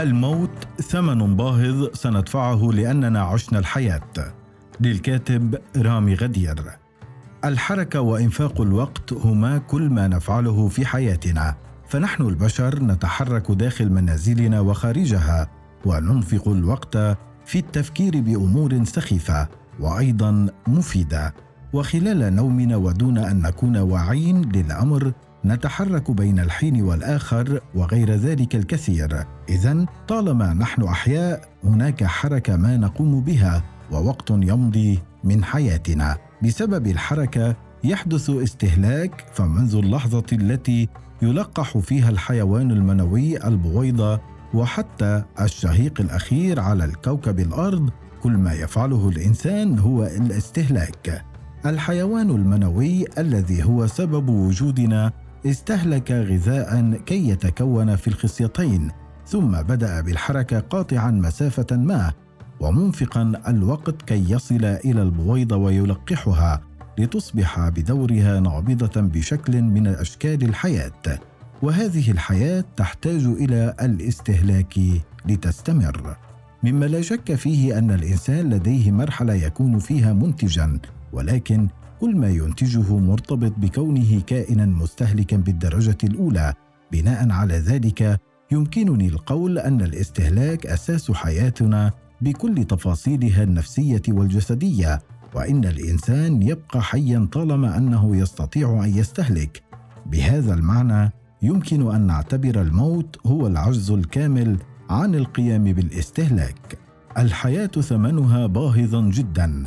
الموت ثمن باهظ سندفعه لأننا عشنا الحياة. للكاتب رامي غدير. الحركة وإنفاق الوقت هما كل ما نفعله في حياتنا. فنحن البشر نتحرك داخل منازلنا وخارجها وننفق الوقت في التفكير بأمور سخيفة وأيضا مفيدة. وخلال نومنا ودون أن نكون واعين للأمر نتحرك بين الحين والآخر وغير ذلك الكثير. اذا طالما نحن أحياء هناك حركة ما نقوم بها ووقت يمضي من حياتنا. بسبب الحركة يحدث استهلاك فمنذ اللحظة التي يلقح فيها الحيوان المنوي البويضة وحتى الشهيق الأخير على الكوكب الأرض كل ما يفعله الإنسان هو الاستهلاك. الحيوان المنوي الذي هو سبب وجودنا استهلك غذاء كي يتكون في الخصيتين ثم بدأ بالحركة قاطعا مسافة ما ومنفقا الوقت كي يصل إلى البويضة ويلقحها لتصبح بدورها نابضة بشكل من أشكال الحياة. وهذه الحياة تحتاج إلى الاستهلاك لتستمر. مما لا شك فيه أن الإنسان لديه مرحلة يكون فيها منتجا ولكن كل ما ينتجه مرتبط بكونه كائنا مستهلكا بالدرجة الأولى. بناء على ذلك يمكنني القول أن الاستهلاك أساس حياتنا بكل تفاصيلها النفسية والجسدية وإن الإنسان يبقى حيا طالما أنه يستطيع أن يستهلك. بهذا المعنى يمكن أن نعتبر الموت هو العجز الكامل عن القيام بالاستهلاك. الحياة ثمنها باهظا جدا.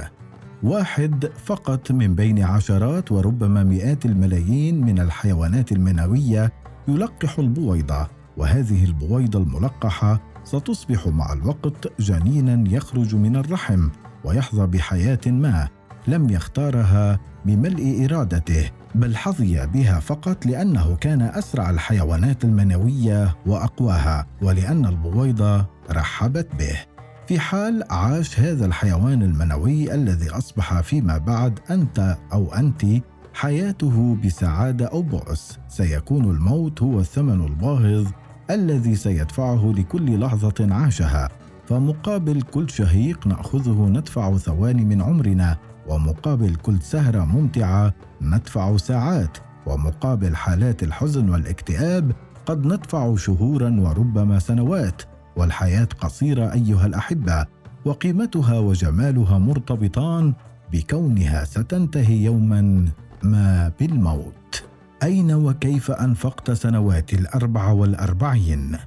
واحد فقط من بين عشرات وربما مئات الملايين من الحيوانات المنوية يلقح البويضه وهذه البويضة الملقحة ستصبح مع الوقت جنينا يخرج من الرحم ويحظى بحياة ما لم يختارها بملء إرادته بل حظي بها فقط لأنه كان أسرع الحيوانات المنوية وأقواها ولأن البويضه رحبت به. في حال عاش هذا الحيوان المنوي الذي أصبح فيما بعد أنت أو أنت حياته بسعادة أو بؤس سيكون الموت هو الثمن الباهظ الذي سيدفعه لكل لحظة عاشها. فمقابل كل شهيق نأخذه ندفع ثواني من عمرنا ومقابل كل سهرة ممتعة ندفع ساعات. ومقابل حالات الحزن والاكتئاب قد ندفع شهورا وربما سنوات. والحياة قصيرة أيها الأحبة وقيمتها وجمالها مرتبطان بكونها ستنتهي يوما ما بالموت. أين وكيف أنفقت سنوات الأربع والأربعين؟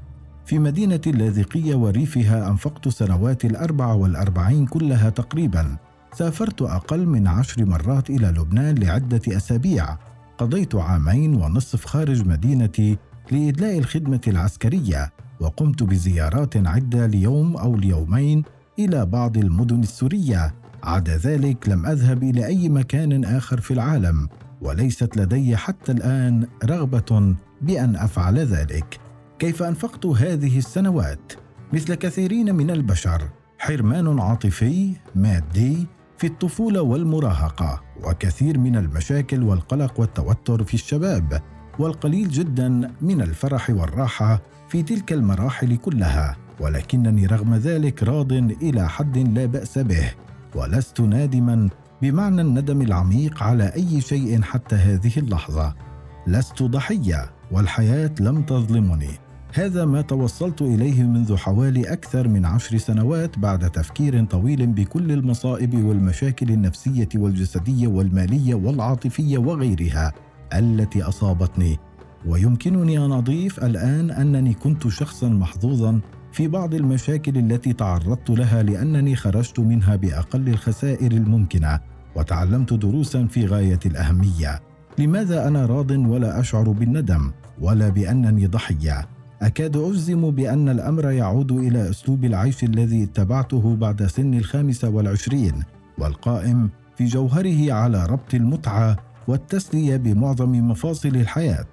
في مدينة اللاذقية وريفها أنفقت سنوات الأربع والأربعين كلها تقريبا. سافرت أقل من عشر مرات إلى لبنان لعدة أسابيع. قضيت عامين ونصف خارج مدينتي لإدلاء الخدمة العسكرية. وقمت بزيارات عدة ليوم أو ليومين إلى بعض المدن السورية. عدا ذلك لم أذهب إلى أي مكان آخر في العالم وليست لدي حتى الآن رغبة بأن أفعل ذلك. كيف أنفقت هذه السنوات؟ مثل كثيرين من البشر حرمان عاطفي مادي في الطفولة والمراهقة وكثير من المشاكل والقلق والتوتر في الشباب. والقليل جدا من الفرح والراحة في تلك المراحل كلها ولكنني رغم ذلك راض إلى حد لا بأس به. ولست نادما بمعنى الندم العميق على أي شيء حتى هذه اللحظة. لست ضحية والحياة لم تظلمني. هذا ما توصلت إليه منذ حوالي أكثر من عشر سنوات بعد تفكير طويل بكل المصائب والمشاكل النفسية والجسدية والمالية والعاطفية وغيرها. التي أصابتني. ويمكنني أن أضيف الآن أنني كنت شخصا محظوظا في بعض المشاكل التي تعرضت لها لأنني خرجت منها بأقل الخسائر الممكنة وتعلمت دروسا في غاية الأهمية. لماذا أنا راض ولا أشعر بالندم ولا بأنني ضحية؟ أكاد أجزم بأن الأمر يعود إلى أسلوب العيش الذي اتبعته بعد سن الخامسه والعشرين والقائم في جوهره على ربط المتعة والتسليه بمعظم مفاصل الحياة.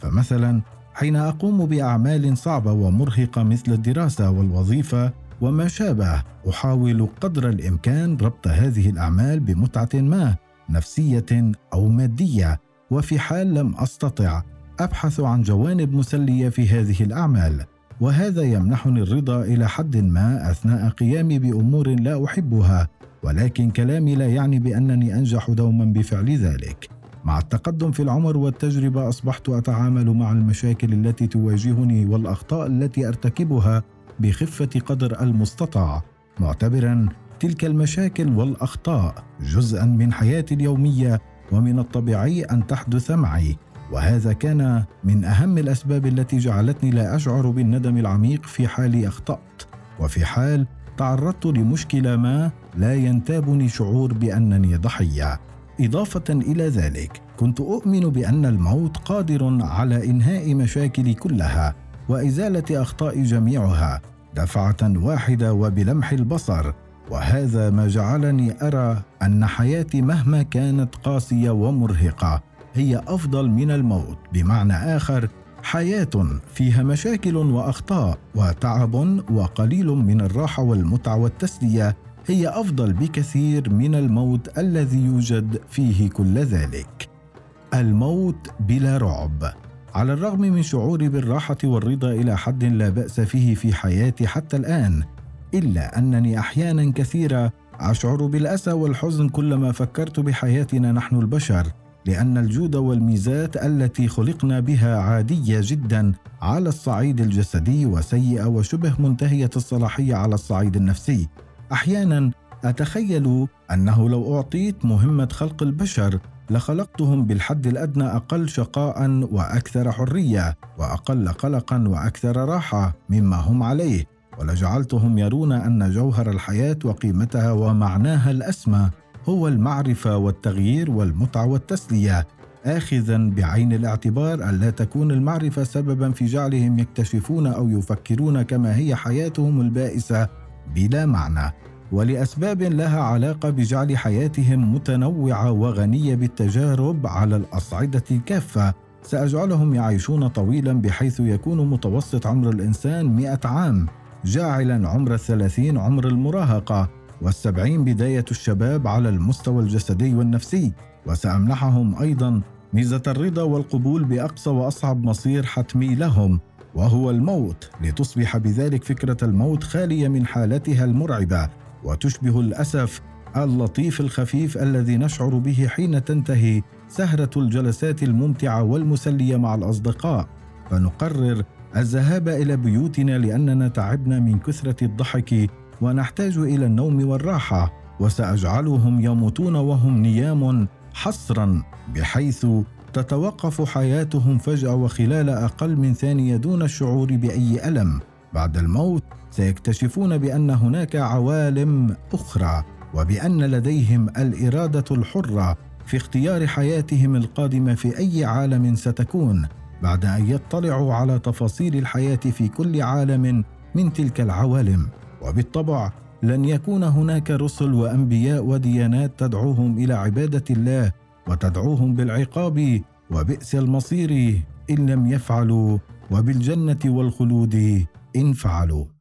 فمثلا حين أقوم بأعمال صعبة ومرهقة مثل الدراسة والوظيفة وما شابه أحاول قدر الإمكان ربط هذه الأعمال بمتعة ما نفسية أو مادية. وفي حال لم أستطع أبحث عن جوانب مسلية في هذه الأعمال. وهذا يمنحني الرضا إلى حد ما أثناء قيامي بأمور لا أحبها. ولكن كلامي لا يعني بأنني أنجح دوما بفعل ذلك. مع التقدم في العمر والتجربة أصبحت أتعامل مع المشاكل التي تواجهني والأخطاء التي أرتكبها بخفة قدر المستطاع. معتبرا تلك المشاكل والأخطاء جزءا من حياتي اليومية ومن الطبيعي أن تحدث معي وهذا كان من أهم الأسباب التي جعلتني لا أشعر بالندم العميق في حال أخطأت. وفي حال تعرضت لمشكلة ما لا ينتابني شعور بأنني ضحية. إضافة إلى ذلك كنت أؤمن بأن الموت قادر على إنهاء مشاكلي كلها وإزالة اخطائي جميعها دفعة واحدة وبلمح البصر وهذا ما جعلني أرى أن حياتي مهما كانت قاسية ومرهقة هي أفضل من الموت. بمعنى آخر حياة فيها مشاكل وأخطاء وتعب وقليل من الراحة والمتعة والتسلية هي أفضل بكثير من الموت الذي يوجد فيه كل ذلك. الموت بلا رعب. على الرغم من شعوري بالراحة والرضا إلى حد لا بأس فيه في حياتي حتى الآن إلا أنني أحيانا كثيرة أشعر بالأسى والحزن كلما فكرت بحياتنا نحن البشر لأن الجود والميزات التي خلقنا بها عادية جدا على الصعيد الجسدي وسيئة وشبه منتهية الصلاحية على الصعيد النفسي. أحيانا أتخيل أنه لو أعطيت مهمة خلق البشر لخلقتهم بالحد الأدنى أقل شقاء وأكثر حرية وأقل قلقا وأكثر راحة مما هم عليه. ولجعلتهم يرون أن جوهر الحياة وقيمتها ومعناها الأسمى هو المعرفة والتغيير والمتعة والتسلية اخذا بعين الاعتبار الا تكون المعرفة سببا في جعلهم يكتشفون أو يفكرون كما هي حياتهم البائسة بلا معنى ولأسباب لها علاقة بجعل حياتهم متنوعة وغنية بالتجارب على الأصعدة كافه سأجعلهم يعيشون طويلا بحيث يكون متوسط عمر الإنسان مئة عام جاعلا عمر الثلاثين عمر المراهقة والسبعين بداية الشباب على المستوى الجسدي والنفسي. وسأمنحهم أيضا ميزة الرضا والقبول بأقصى وأصعب مصير حتمي لهم. وهو الموت لتصبح بذلك فكرة الموت خالية من حالتها المرعبة وتشبه الأسف اللطيف الخفيف الذي نشعر به حين تنتهي سهرة الجلسات الممتعة والمسلية مع الأصدقاء. فنقرر الذهاب إلى بيوتنا لأننا تعبنا من كثرة الضحك ونحتاج إلى النوم والراحة وسأجعلهم يموتون وهم نيام حصرا بحيث تتوقف حياتهم فجأة وخلال أقل من ثانية دون الشعور بأي ألم. بعد الموت سيكتشفون بأن هناك عوالم أخرى وبأن لديهم الإرادة الحرة في اختيار حياتهم القادمة في أي عالم ستكون بعد أن يطلعوا على تفاصيل الحياة في كل عالم من تلك العوالم. وبالطبع لن يكون هناك رسل وأنبياء وديانات تدعوهم إلى عبادة الله وتدعوهم بالعقاب وبئس المصير إن لم يفعلوا وبالجنة والخلود إن فعلوا.